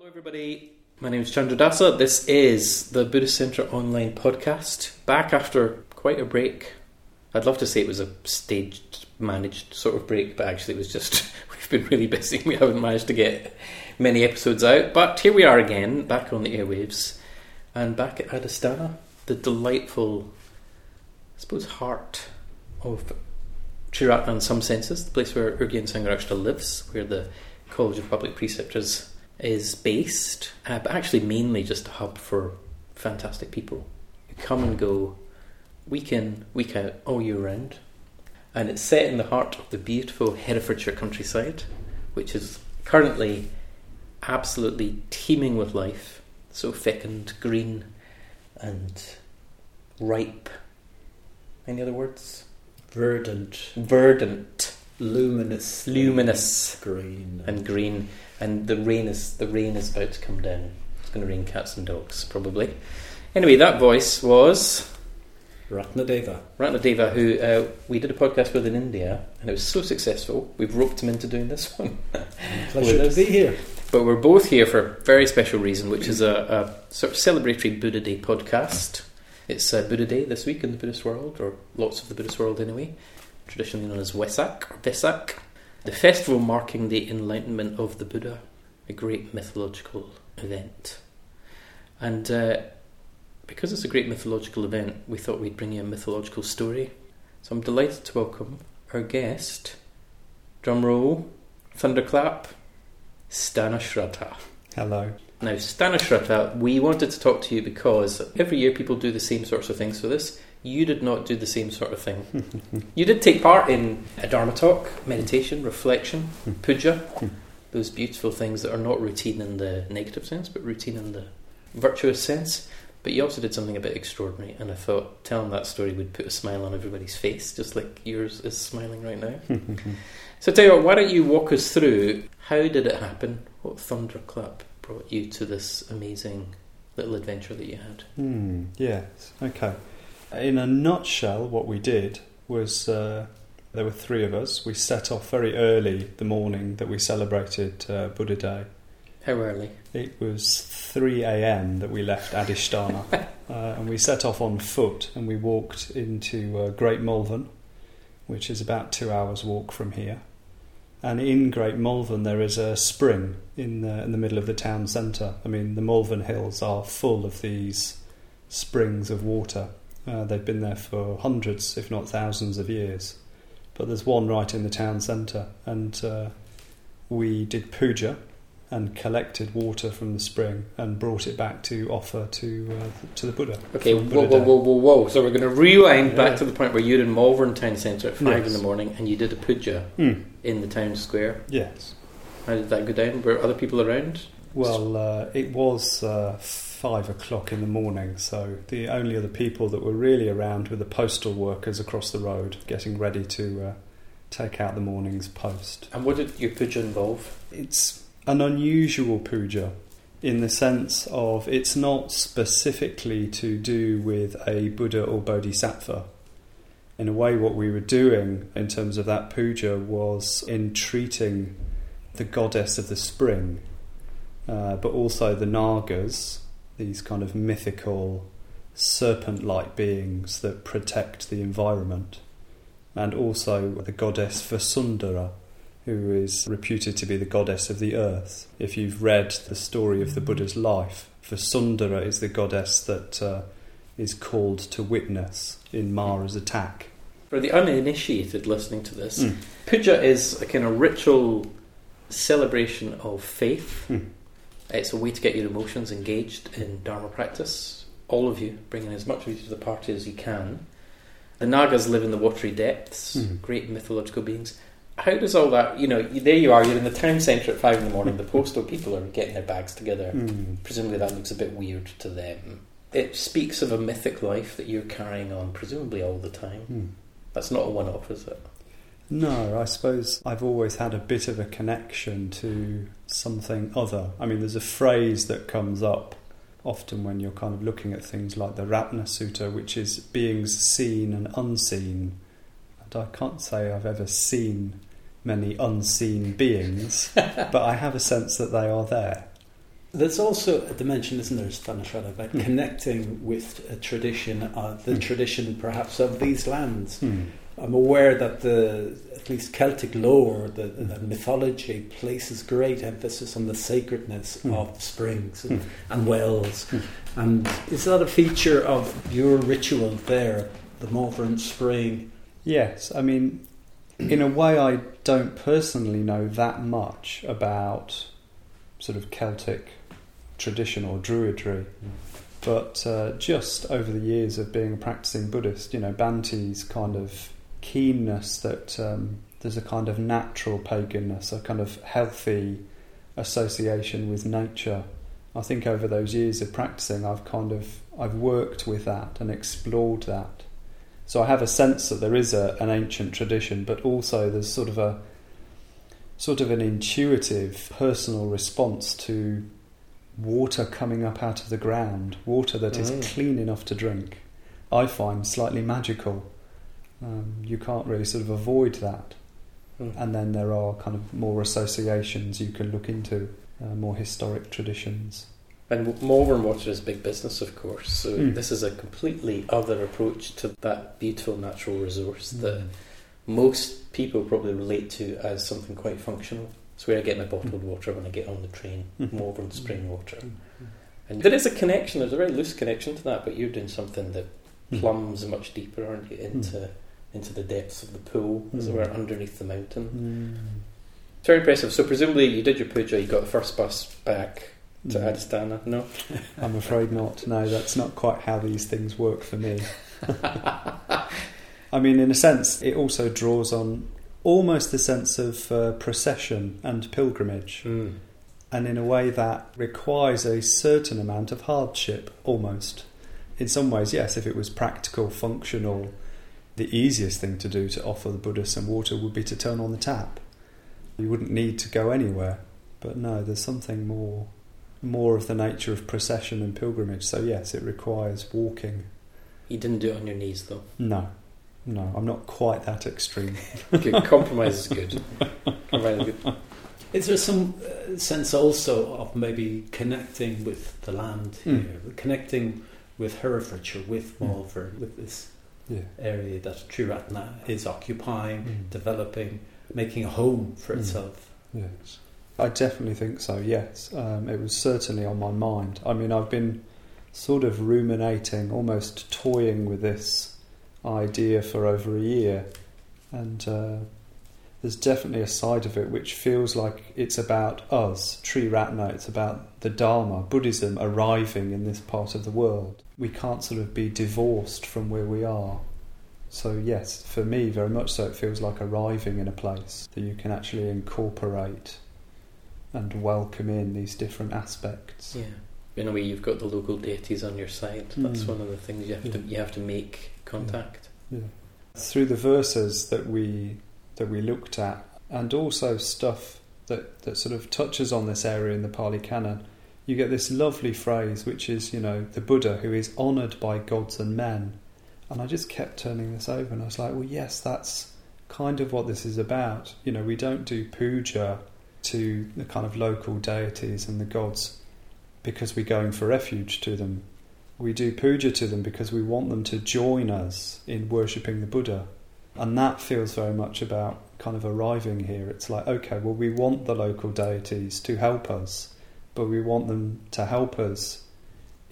Hello, everybody. My name is Candradasa. This is the Buddhist Centre online podcast. Back after quite a break. I'd love to say it was a staged, managed sort of break, but actually it was just we've been really busy. We haven't managed to get many episodes out. But here we are again, back on the airwaves, and back at Adhisthana, the delightful, I suppose, heart of Triratna in some senses, the place where Urgyen Sangharakshita lives, where the College of Public Preceptors is based, uh, but actually mainly just a hub for fantastic people who come and go week in, week out, all year round. And it's set in the heart of the beautiful Herefordshire countryside, which is currently absolutely teeming with life, so fecund, green, and ripe. Any other words? Verdant, Verdant, luminous, luminous, green, and green. And the rain is the rain is about to come down. It's going to rain cats and dogs, probably. Anyway, that voice was Ratnadeva. Ratnadeva, who uh, we did a podcast with in India, and it was so successful. We've roped him into doing this one. Pleasure to be here. But we're both here for a very special reason, which is a, a sort of celebratory Buddha Day podcast. It's uh, Buddha Day this week in the Buddhist world, or lots of the Buddhist world anyway, traditionally known as Wesak or Vesak, the festival marking the enlightenment of the Buddha, a great mythological event. And uh, because it's a great mythological event, we thought we'd bring you a mythological story. So I'm delighted to welcome our guest, drum roll, thunderclap, Sthanashraddha. Hello. Now, Sthanashraddha, we wanted to talk to you because every year people do the same sorts of things for this. You did not do the same sort of thing. you did take part in a Dharma talk, meditation, reflection, puja, those beautiful things that are not routine in the negative sense, but routine in the virtuous sense. But you also did something a bit extraordinary, and I thought telling that story would put a smile on everybody's face, just like yours is smiling right now. So, tell you what, why don't you walk us through how did it happen? What thunderclap brought you to this amazing little adventure that you had? Hmm, yes, okay. In a nutshell, what we did was uh, there were three of us. We set off very early the morning that we celebrated uh, Buddha Day. How early? It was 3 a.m. that we left Adhisthana, uh, and we set off on foot and we walked into uh, Great Malvern, which is about two hours' walk from here. And in Great Malvern, there is a spring in the, in the middle of the town centre. I mean, the Malvern Hills are full of these springs of water. Uh, they've been there for hundreds, if not thousands, of years. But there's one right in the town centre, and uh, we did puja and collected water from the spring and brought it back to offer to uh, to the Buddha. Okay, for whoa, whoa, whoa, whoa, whoa. So we're going to rewind back to the point where you're in Malvern Town Centre at five in the morning and you did a puja Hmm, in the town square. Yes. How did that go down? Were other people around? Well, uh, it was uh, five o'clock in the morning, so the only other people that were really around were the postal workers across the road, getting ready to uh, take out the morning's post. And what did your puja involve? It's an unusual puja in the sense of it's not specifically to do with a Buddha or Bodhisattva. In a way, what we were doing in terms of that puja was entreating the goddess of the spring, uh, but also the Nagas, these kind of mythical serpent like beings that protect the environment, and also the goddess Vasundhara who is reputed to be the goddess of the earth. If you've read the story of the Buddha's life, Vasundhara is the goddess that uh, is called to witness in Mara's attack. For the uninitiated listening to this, Mm. puja is a kind of ritual celebration of faith. Hmm. It's a way to get your emotions engaged in Dharma practice. All of you, bringing as much of you to the party as you can. The Nagas live in the watery depths, Mhm. great mythological beings. How does all that, you know, there you are, you're in the town centre at five in the morning, the postal people are getting their bags together. Hmm. Presumably that looks a bit weird to them. It speaks of a mythic life that you're carrying on, presumably all the time. Hmm. That's not a one off, is it? No, I suppose I've always had a bit of a connection to something other. I mean, there's a phrase that comes up often when you're kind of looking at things like the Ratna Sutta, which is beings seen and unseen. And I can't say I've ever seen many unseen beings, but I have a sense that they are there. There's also a dimension, isn't there, Sthanashraddha, about Mm. connecting with a tradition, uh, the Mm. tradition perhaps of these lands. Hmm. I'm aware that the at least Celtic lore, the, the mythology, places great emphasis on the sacredness Mm. of springs and, and wells. Mm. And is that a feature of your ritual there, the Malvern Spring? Yes, I mean, in a way, I don't personally know that much about sort of Celtic tradition or druidry, but uh, just over the years of being a practicing Buddhist, you know, Bante's kind of keenness that um, there's a kind of natural paganness, a kind of healthy association with nature. I think over those years of practicing, I've kind of I've worked with that and explored that. So I have a sense that there is a, an ancient tradition, but also there's sort of a sort of an intuitive personal response to water coming up out of the ground, water that is Mm. clean enough to drink. I find slightly magical. Um, you can't really sort of avoid that. Mm. And then there are kind of more associations you can look into, uh, more historic traditions. And Malvern water is big business, of course. So Mm. this is a completely other approach to that beautiful natural resource Mm. that most people probably relate to as something quite functional. It's where I get my bottled water when I get on the train, Mhm. Malvern spring water. And there is a connection. There's a very loose connection to that, but you're doing something that plumbs much deeper, aren't you, into into the depths of the pool, as it Mm. were, underneath the mountain. Mm. It's very impressive. So presumably you did your puja, you got the first bus back to Mm. Adhisthana, no? I'm afraid not. No, that's not quite how these things work for me. I mean, in a sense, it also draws on almost the sense of uh, procession and pilgrimage, Mm. and in a way that requires a certain amount of hardship, almost. In some ways, yes, if it was practical, functional, the easiest thing to do to offer the Buddha some water would be to turn on the tap. You wouldn't need to go anywhere. But no, there's something more more of the nature of procession and pilgrimage. So yes, it requires walking. You didn't do it on your knees, though. No. No, I'm not quite that extreme. Good. Compromise is good. Compromise is good. Is there some uh, sense also of maybe connecting with the land Mm. here, connecting with Herefordshire, with Mm. Malvern, with this Yeah. area that Triratna is occupying, Mm. developing, making a home for Mm. itself? Yes. I definitely think so, yes. Um, it was certainly on my mind. I mean, I've been sort of ruminating, almost toying with this idea for over a year. And uh, there's definitely a side of it which feels like it's about us, Triratna, it's about the Dharma, Buddhism arriving in this part of the world. We can't sort of be divorced from where we are. So, yes, for me, very much so, it feels like arriving in a place that you can actually incorporate and welcome in these different aspects. Yeah. In a way, you've got the local deities on your side. That's Mm. one of the things you have to you have to make contact. Yeah. Through the verses that we that we looked at, and also stuff that, that sort of touches on this area in the Pali Canon, you get this lovely phrase which is, you know, the Buddha who is honoured by gods and men. And I just kept turning this over and I was like, well yes, that's kind of what this is about. You know, we don't do puja to the kind of local deities and the gods because we're going for refuge to them. We do puja to them because we want them to join us in worshipping the Buddha. And that feels very much about kind of arriving here. It's like, okay, well, we want the local deities to help us, but we want them to help us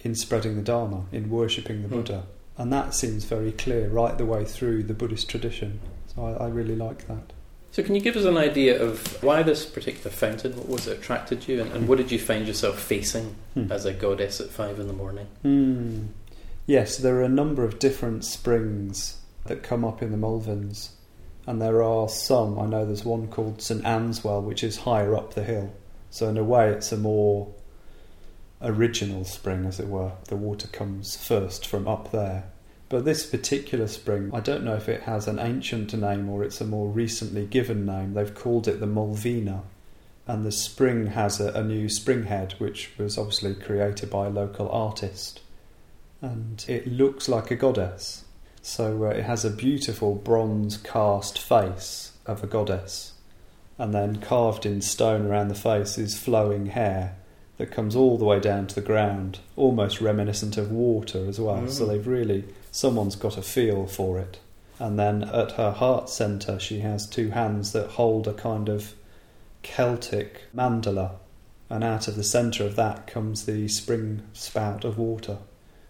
in spreading the Dharma, in worshipping the Hmm. Buddha. And that seems very clear right the way through the Buddhist tradition. So I, I really like that. So, can you give us an idea of why this particular fountain? What was it attracted you, and, and what did you find yourself facing Hmm. as a goddess at five in the morning? Hmm. Yes, there are a number of different springs that come up in the Malverns, and there are some. I know there's one called St Anne's Well, which is higher up the hill. So in a way, it's a more original spring, as it were. The water comes first from up there. But this particular spring, I don't know if it has an ancient name or it's a more recently given name. They've called it the Malvhina. And the spring has a, a new spring head, which was obviously created by a local artist. And it looks like a goddess. So uh, it has a beautiful bronze cast face of a goddess. And then carved in stone around the face is flowing hair that comes all the way down to the ground, almost reminiscent of water as well. So Mm. they've really, someone's got a feel for it. And then at her heart centre, she has two hands that hold a kind of Celtic mandala. And out of the centre of that comes the spring spout of water,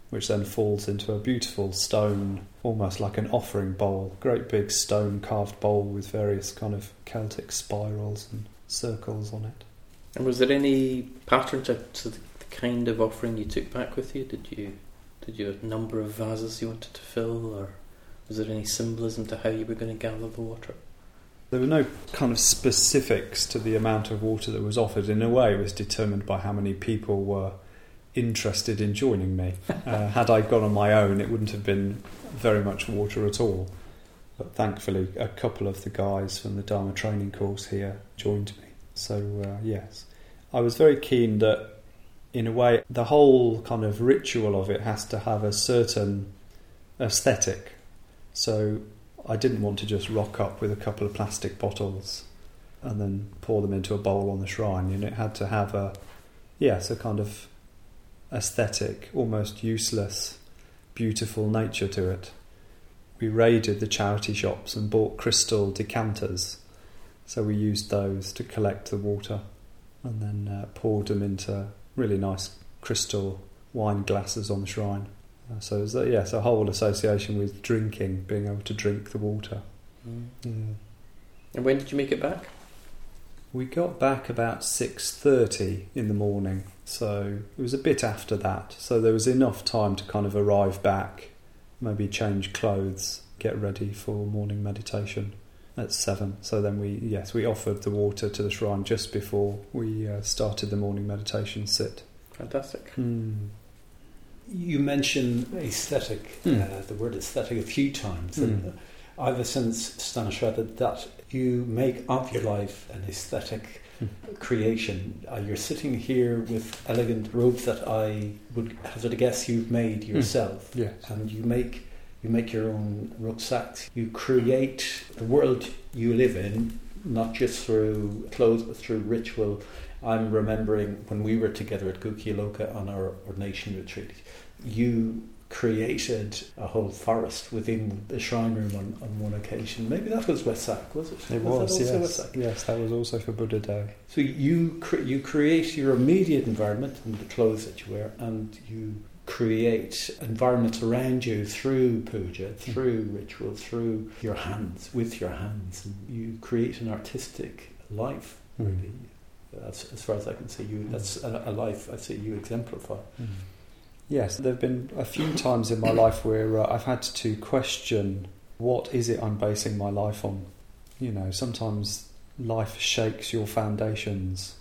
which then falls into a beautiful stone, almost like an offering bowl, great big stone carved bowl with various kind of Celtic spirals and circles on it. And was there any pattern to, to the, kind of offering you took back with you? Did you did you have a number of vases you wanted to fill, or was there any symbolism to how you were going to gather the water? There were no kind of specifics to the amount of water that was offered. In a way, it was determined by how many people were interested in joining me. Uh, had I gone on my own, it wouldn't have been very much water at all. But thankfully, a couple of the guys from the Dharma training course here joined me. So, uh, yes. I was very keen that, in a way, the whole kind of ritual of it has to have a certain aesthetic. So, I didn't want to just rock up with a couple of plastic bottles and then pour them into a bowl on the shrine. And it had to have a, yes, a kind of aesthetic, almost useless, beautiful nature to it. We raided the charity shops and bought crystal decanters. So we used those to collect the water and then uh, poured them into really nice crystal wine glasses on the shrine. Uh, so it's a, yes, a whole association with drinking, being able to drink the water. Yeah. And when did you make it back? We got back about six thirty in the morning, so it was a bit after that. So there was enough time to kind of arrive back, maybe change clothes, get ready for morning meditation at seven. So then we yes we offered the water to the shrine just before we uh, started the morning meditation sit. Fantastic. Mm. You mentioned aesthetic, Hmm. uh, the word aesthetic, a few times. Hmm. And I've a sense, Sthanashraddha, that you make of your life an aesthetic Hmm. Creation. Uh, you're sitting here with elegant robes that I would hazard a guess you've made yourself. Yes. and you make you make your own rucksacks. You create the world you live in, not just through clothes but through ritual. I'm remembering when we were together at Guhyaloka on our ordination retreat. You created a whole forest within the shrine room on, on one occasion. Maybe that was Wesak, was it? It was. was, that yes. Wesak? Yes, that was also for Buddha Day. So you cre- you create your immediate environment and the clothes that you wear, and you create environments around you through puja, mm. through ritual, through your hands, with your hands, and you create an artistic life. Mm. Really, that's as far as I can see. You that's mm. a, a life I see you exemplify. Yes, there have been a few times in my life where uh, I've had to question what is it I'm basing my life on. You know, sometimes life shakes your foundations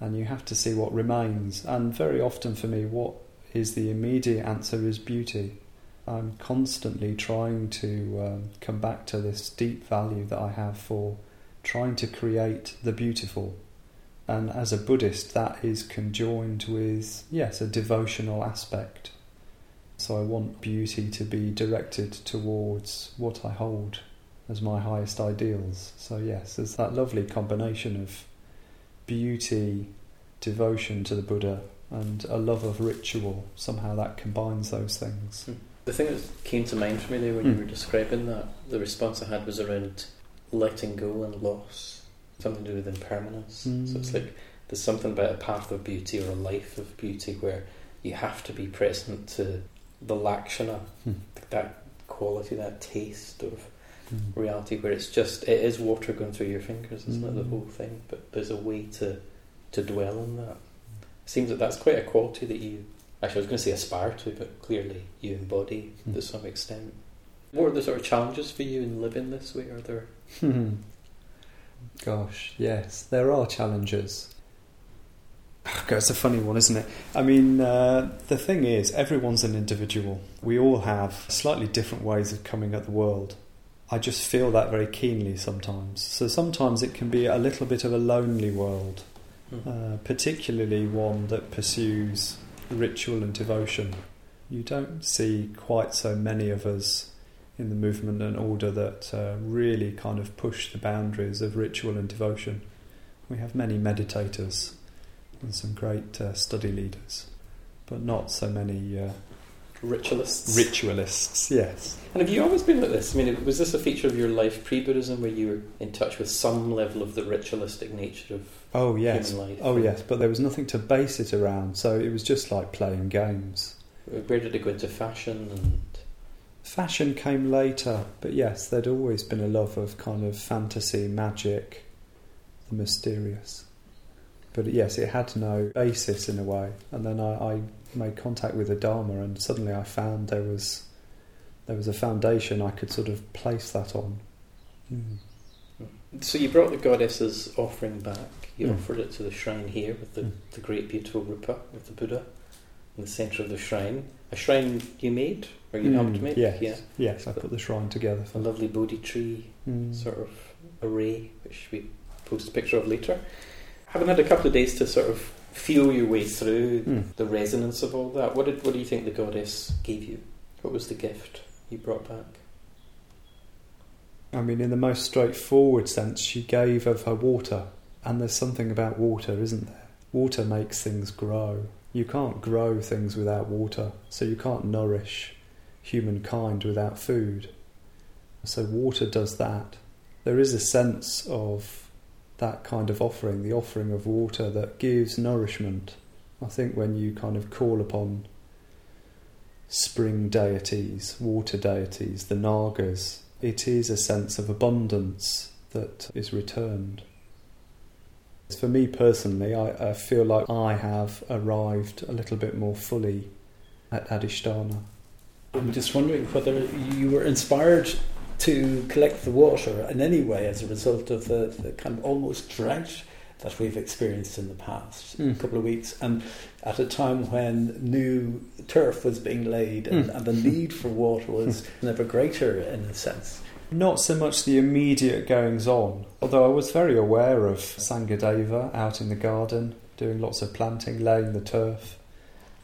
and you have to see what remains. And very often for me, what is the immediate answer is beauty. I'm constantly trying to um, come back to this deep value that I have for trying to create the beautiful. And as a Buddhist, that is conjoined with, yes, a devotional aspect. So I want beauty to be directed towards what I hold as my highest ideals. So, yes, there's that lovely combination of beauty, devotion to the Buddha, and a love of ritual. Somehow that combines those things. The thing that came to mind for me there when Hmm. you were describing that, the response I had was around letting go and loss, something to do with impermanence. Mm. So it's like there's something about a path of beauty or a life of beauty where you have to be present to the lakshana, Hmm. that quality, that taste of Mm. reality where it's just it is water going through your fingers it's not it? the Mm. whole thing but there's a way to to dwell on that it seems that that's quite a quality that you actually I was going to say aspire to but clearly you embody Mm. to some extent what are the sort of challenges for you in living this way are there Hmm. Gosh, yes, there are challenges. God, it's a funny one, isn't it? I mean, uh, the thing is, everyone's an individual. We all have slightly different ways of coming at the world. I just feel that very keenly sometimes. So sometimes it can be a little bit of a lonely world, Hmm. uh, particularly one that pursues ritual and devotion. You don't see quite so many of us in the movement and order that uh, really kind of push the boundaries of ritual and devotion. We have many meditators, and some great uh, study leaders, but not so many uh, Ritualists. ritualists. Yes. and have you always been like this? I mean, was this a feature of your life pre-Buddhism, where you were in touch with some level of the ritualistic nature of Oh yes. human life? Oh yes. But there was nothing to base it around, so it was just like playing games. Where did it go into fashion and? Fashion came later, but yes, there'd always been a love of kind of fantasy, magic, the mysterious. But yes, it had no basis in a way. And then I, I made contact with the Dharma, and suddenly I found there was there was a foundation I could sort of place that on. Mm. So you brought the goddess's offering back. You Mm. offered it to the shrine here with the, Mm. the great beautiful rupa with the Buddha in the centre of the shrine. A shrine you made or you helped Mm, make? Yes, Yeah. yes, I put the shrine together. A lovely Bodhi tree Mm. sort of array, which we post a picture of later. Having had a couple of days to sort of feel your way through Mm. the resonance of all that, what did what do you think the goddess gave you? What was the gift you brought back? I mean, in the most straightforward sense, she gave of her water. And there's something about water, isn't there? Water makes things grow. You can't grow things without water, so you can't nourish humankind without food. So, water does that. There is a sense of that kind of offering, the offering of water that gives nourishment. I think when you kind of call upon spring deities, water deities, the Nagas, it is a sense of abundance that is returned. For me personally, I, I feel like I have arrived a little bit more fully at Adhisthana. I'm just wondering whether you were inspired to collect the water in any way as a result of the, the kind of almost drought that we've experienced in the past Mm. couple of weeks, and at a time when new turf was being laid and, Mm. and the need for water was never greater in a sense. Not so much the immediate goings on, although I was very aware of Sanghadeva out in the garden, doing lots of planting, laying the turf,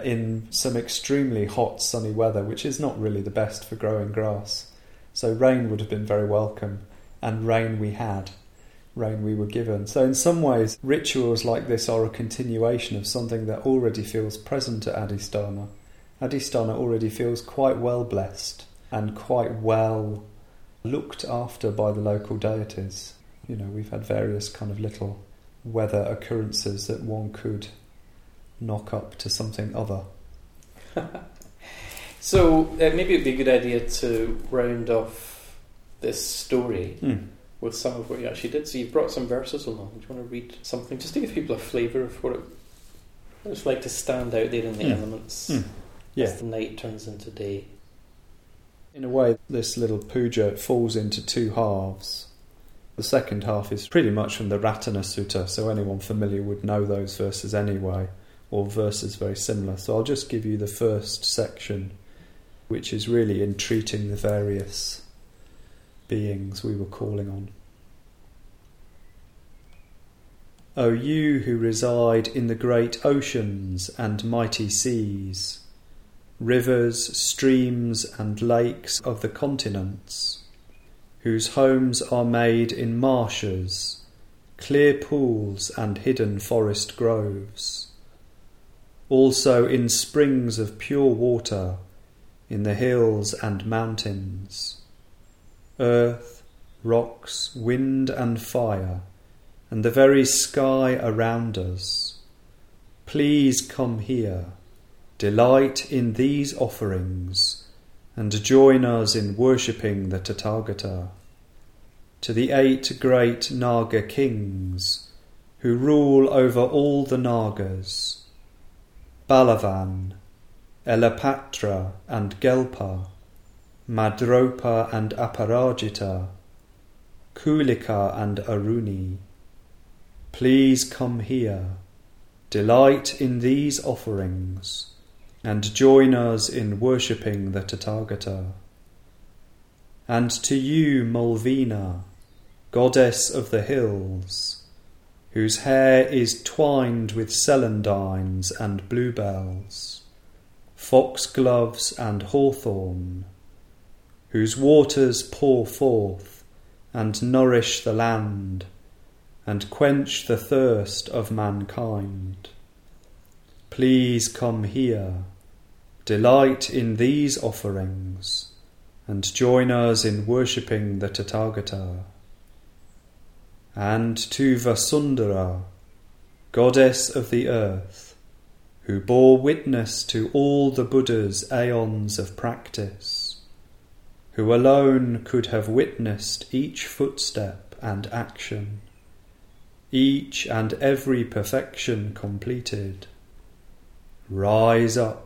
in some extremely hot sunny weather, which is not really the best for growing grass. So rain would have been very welcome, and rain we had, rain we were given. So in some ways, rituals like this are a continuation of something that already feels present at Adhisthana. Adhisthana already feels quite well blessed and quite well looked after by the local deities. You know, we've had various kind of little weather occurrences that one could knock up to something other. So uh, maybe it'd be a good idea to round off this story Mm. with some of what you actually did. So you've brought some verses along. Do you want to read something just to give people a flavour of what, it, what it's like to stand out there in the Mm. elements Mm. Yeah. as the night turns into day? In a way, this little puja falls into two halves. The second half is pretty much from the Ratana Sutta, so anyone familiar would know those verses anyway, or verses very similar. So I'll just give you the first section, which is really entreating the various beings we were calling on. O you who reside in the great oceans and mighty seas, rivers, streams, and lakes of the continents, whose homes are made in marshes, clear pools, and hidden forest groves, also in springs of pure water, in the hills and mountains, earth, rocks, wind, and fire, and the very sky around us. Please come here. Delight in these offerings and join us in worshipping the Tathagata. To the eight great Naga kings who rule over all the Nagas Balavan, Elapatra and Gelpa, Madropa and Aparajita, Kulika and Aruni. Please come here, delight in these offerings and join us in worshipping the Tathagata. And to you, Malvhina, goddess of the hills, whose hair is twined with celandines and bluebells, foxgloves and hawthorn, whose waters pour forth and nourish the land and quench the thirst of mankind. please come here, delight in these offerings, and join us in worshipping the Tathagata. And to Vasundhara, goddess of the earth, who bore witness to all the Buddha's aeons of practice, who alone could have witnessed each footstep and action, each and every perfection completed. Rise up,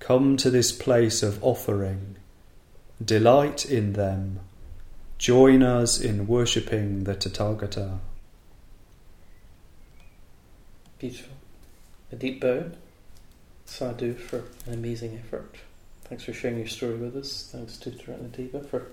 come to this place of offering, delight in them, join us in worshipping the Tathagata. Beautiful. A deep bow. Sadhu for an amazing effort. Thanks for sharing your story with us. Thanks to Taratnadeva for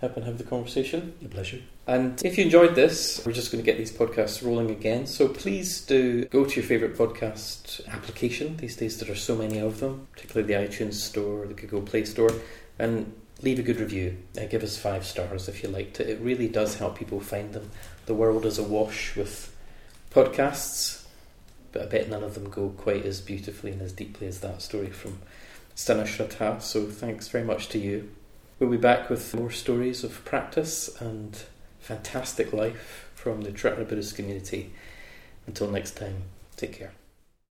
helping have the conversation. A pleasure. And if you enjoyed this, we're just going to get these podcasts rolling again. So please do go to your favourite podcast application. These days there are so many of them, particularly the iTunes Store or the Google Play Store, and leave a good review. Uh, give us five stars if you liked it. It really does help people find them. The world is awash with podcasts, but I bet none of them go quite as beautifully and as deeply as that story from Sthanashraddha. So thanks very much to you. We'll be back with more stories of practice and fantastic life from the Triratna Buddhist community. Until next time, take care.